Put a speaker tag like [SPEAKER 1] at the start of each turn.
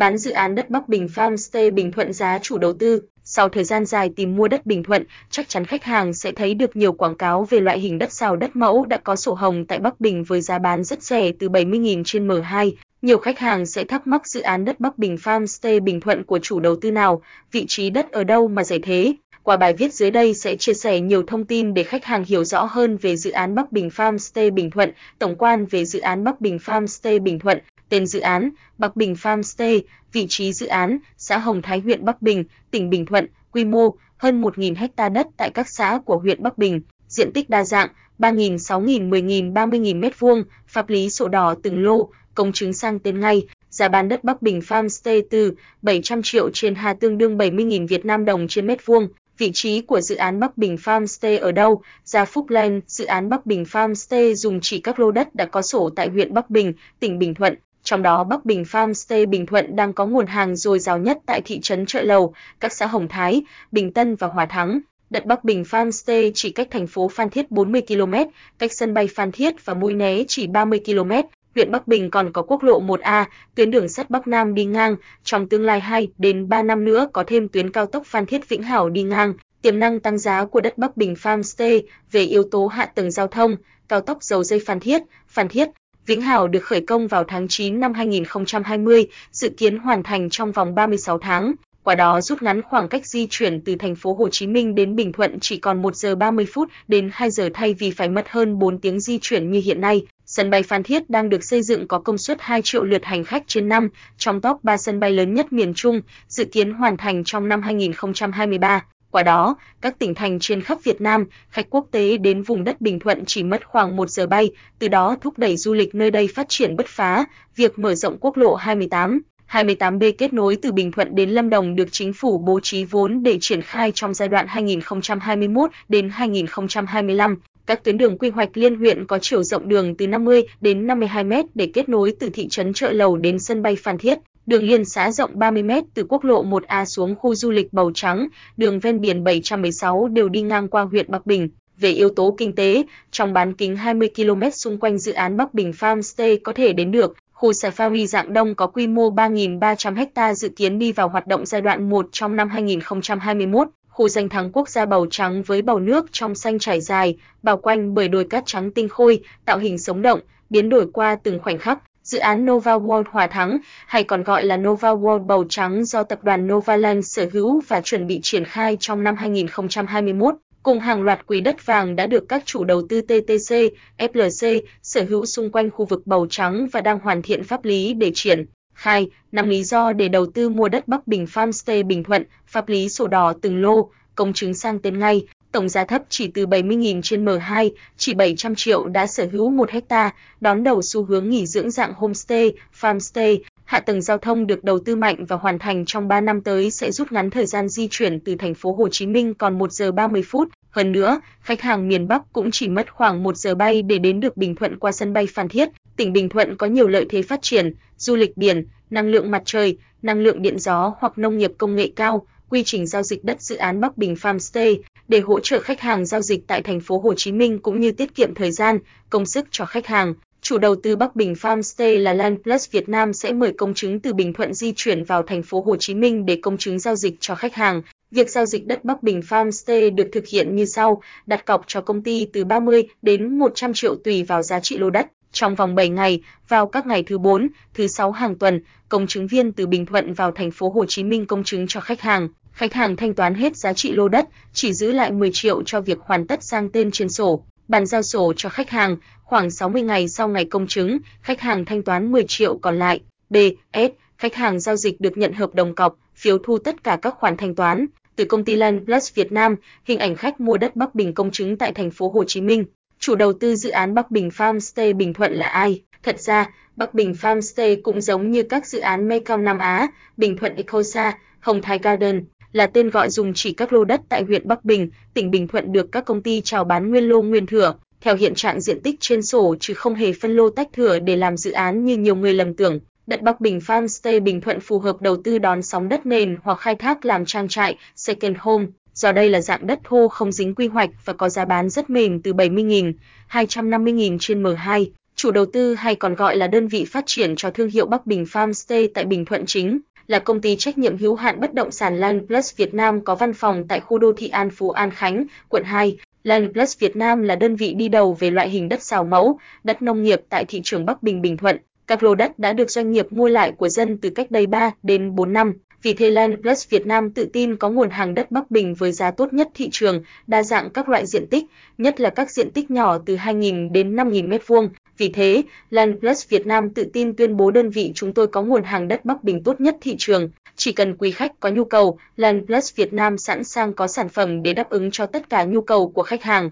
[SPEAKER 1] bán dự án đất Bắc Bình Farmstay Bình Thuận giá chủ đầu tư. Sau thời gian dài tìm mua đất Bình Thuận, chắc chắn khách hàng sẽ thấy được nhiều quảng cáo về loại hình đất xào đất mẫu đã có sổ hồng tại Bắc Bình với giá bán rất rẻ từ 70.000 trên M2. Nhiều khách hàng sẽ thắc mắc dự án đất Bắc Bình Farmstay Bình Thuận của chủ đầu tư nào, vị trí đất ở đâu mà rẻ thế. Qua bài viết dưới đây sẽ chia sẻ nhiều thông tin để khách hàng hiểu rõ hơn về dự án Bắc Bình Farmstay Bình Thuận, tổng quan về dự án Bắc Bình Farmstay Bình Thuận, tên dự án Bắc Bình Farmstay, vị trí dự án xã Hồng Thái huyện Bắc Bình, tỉnh Bình Thuận, quy mô hơn 1.000 ha đất tại các xã của huyện Bắc Bình, diện tích đa dạng 3.000, 6.000, 10.000, 30.000 m2, pháp lý sổ đỏ từng lô, công chứng sang tên ngay, giá bán đất Bắc Bình Farmstay từ 700 triệu trên ha tương đương 70.000 Việt Nam đồng trên mét vuông. Vị trí của dự án Bắc Bình Farmstay ở đâu? Gia Phúc Land, dự án Bắc Bình Farmstay dùng chỉ các lô đất đã có sổ tại huyện Bắc Bình, tỉnh Bình Thuận. Trong đó Bắc Bình Farmstay Bình Thuận đang có nguồn hàng dồi dào nhất tại thị trấn Chợ Lầu, các xã Hồng Thái, Bình Tân và Hòa Thắng. Đất Bắc Bình Farmstay chỉ cách thành phố Phan Thiết 40 km, cách sân bay Phan Thiết và Mũi Né chỉ 30 km. Huyện Bắc Bình còn có quốc lộ 1A, tuyến đường sắt Bắc Nam đi ngang, trong tương lai 2 đến 3 năm nữa có thêm tuyến cao tốc Phan Thiết Vĩnh Hảo đi ngang. Tiềm năng tăng giá của đất Bắc Bình Farmstay về yếu tố hạ tầng giao thông, cao tốc dầu dây Phan Thiết, Phan Thiết, Vĩnh Hảo được khởi công vào tháng 9 năm 2020, dự kiến hoàn thành trong vòng 36 tháng qua đó rút ngắn khoảng cách di chuyển từ thành phố Hồ Chí Minh đến Bình Thuận chỉ còn 1 giờ 30 phút đến 2 giờ thay vì phải mất hơn 4 tiếng di chuyển như hiện nay. Sân bay Phan Thiết đang được xây dựng có công suất 2 triệu lượt hành khách trên năm, trong top 3 sân bay lớn nhất miền Trung, dự kiến hoàn thành trong năm 2023. Qua đó, các tỉnh thành trên khắp Việt Nam, khách quốc tế đến vùng đất Bình Thuận chỉ mất khoảng 1 giờ bay, từ đó thúc đẩy du lịch nơi đây phát triển bứt phá. Việc mở rộng quốc lộ 28 28B kết nối từ Bình Thuận đến Lâm Đồng được chính phủ bố trí vốn để triển khai trong giai đoạn 2021 đến 2025. Các tuyến đường quy hoạch liên huyện có chiều rộng đường từ 50 đến 52 m để kết nối từ thị trấn Chợ Lầu đến sân bay Phan Thiết. Đường liên xã rộng 30 m từ quốc lộ 1A xuống khu du lịch Bầu Trắng, đường ven biển 716 đều đi ngang qua huyện Bắc Bình. Về yếu tố kinh tế, trong bán kính 20 km xung quanh dự án Bắc Bình Farmstay có thể đến được Khu Safari dạng đông có quy mô 3.300 ha dự kiến đi vào hoạt động giai đoạn 1 trong năm 2021. Khu danh thắng quốc gia Bầu Trắng với bầu nước trong xanh trải dài, bao quanh bởi đồi cát trắng tinh khôi, tạo hình sống động, biến đổi qua từng khoảnh khắc. Dự án Nova World Hòa Thắng, hay còn gọi là Nova World Bầu Trắng do tập đoàn Novaland sở hữu và chuẩn bị triển khai trong năm 2021 cùng hàng loạt quỹ đất vàng đã được các chủ đầu tư TTC, FLC sở hữu xung quanh khu vực Bầu Trắng và đang hoàn thiện pháp lý để triển. Khai năm lý do để đầu tư mua đất Bắc Bình Farmstay Bình Thuận, pháp lý sổ đỏ từng lô, công chứng sang tên ngay, tổng giá thấp chỉ từ 70.000 trên M2, chỉ 700 triệu đã sở hữu 1 hecta, đón đầu xu hướng nghỉ dưỡng dạng homestay, farmstay, hạ tầng giao thông được đầu tư mạnh và hoàn thành trong 3 năm tới sẽ rút ngắn thời gian di chuyển từ thành phố Hồ Chí Minh còn 1 giờ 30 phút. Hơn nữa, khách hàng miền Bắc cũng chỉ mất khoảng 1 giờ bay để đến được Bình Thuận qua sân bay Phan Thiết. Tỉnh Bình Thuận có nhiều lợi thế phát triển, du lịch biển, năng lượng mặt trời, năng lượng điện gió hoặc nông nghiệp công nghệ cao, quy trình giao dịch đất dự án Bắc Bình Farmstay để hỗ trợ khách hàng giao dịch tại thành phố Hồ Chí Minh cũng như tiết kiệm thời gian, công sức cho khách hàng. Chủ đầu tư Bắc Bình Farmstay là Land Plus Việt Nam sẽ mời công chứng từ Bình Thuận di chuyển vào thành phố Hồ Chí Minh để công chứng giao dịch cho khách hàng. Việc giao dịch đất Bắc Bình Farmstay được thực hiện như sau: đặt cọc cho công ty từ 30 đến 100 triệu tùy vào giá trị lô đất. Trong vòng 7 ngày, vào các ngày thứ 4, thứ 6 hàng tuần, công chứng viên từ Bình Thuận vào thành phố Hồ Chí Minh công chứng cho khách hàng. Khách hàng thanh toán hết giá trị lô đất, chỉ giữ lại 10 triệu cho việc hoàn tất sang tên trên sổ bàn giao sổ cho khách hàng, khoảng 60 ngày sau ngày công chứng, khách hàng thanh toán 10 triệu còn lại. B. S. Khách hàng giao dịch được nhận hợp đồng cọc, phiếu thu tất cả các khoản thanh toán từ công ty Land Plus Việt Nam, hình ảnh khách mua đất Bắc Bình công chứng tại thành phố Hồ Chí Minh. Chủ đầu tư dự án Bắc Bình Farmstay Bình Thuận là ai? Thật ra, Bắc Bình Farmstay cũng giống như các dự án Mekong Nam Á, Bình Thuận Ecosa, Hồng Thái Garden, là tên gọi dùng chỉ các lô đất tại huyện Bắc Bình, tỉnh Bình Thuận được các công ty chào bán nguyên lô nguyên thửa, theo hiện trạng diện tích trên sổ chứ không hề phân lô tách thửa để làm dự án như nhiều người lầm tưởng. Đất Bắc Bình Farmstay Bình Thuận phù hợp đầu tư đón sóng đất nền hoặc khai thác làm trang trại, second home, do đây là dạng đất thô không dính quy hoạch và có giá bán rất mềm từ 70.000, 250.000 trên M2. Chủ đầu tư hay còn gọi là đơn vị phát triển cho thương hiệu Bắc Bình Farmstay tại Bình Thuận chính là công ty trách nhiệm hữu hạn bất động sản Land Plus Việt Nam có văn phòng tại khu đô thị An Phú An Khánh, quận 2. Land Plus Việt Nam là đơn vị đi đầu về loại hình đất xào mẫu, đất nông nghiệp tại thị trường Bắc Bình Bình Thuận. Các lô đất đã được doanh nghiệp mua lại của dân từ cách đây 3 đến 4 năm. Vì thế Land Plus Việt Nam tự tin có nguồn hàng đất Bắc Bình với giá tốt nhất thị trường, đa dạng các loại diện tích, nhất là các diện tích nhỏ từ 2.000 đến 5.000 m2. Vì thế, Land Plus Việt Nam tự tin tuyên bố đơn vị chúng tôi có nguồn hàng đất Bắc Bình tốt nhất thị trường. Chỉ cần quý khách có nhu cầu, Land Plus Việt Nam sẵn sàng có sản phẩm để đáp ứng cho tất cả nhu cầu của khách hàng.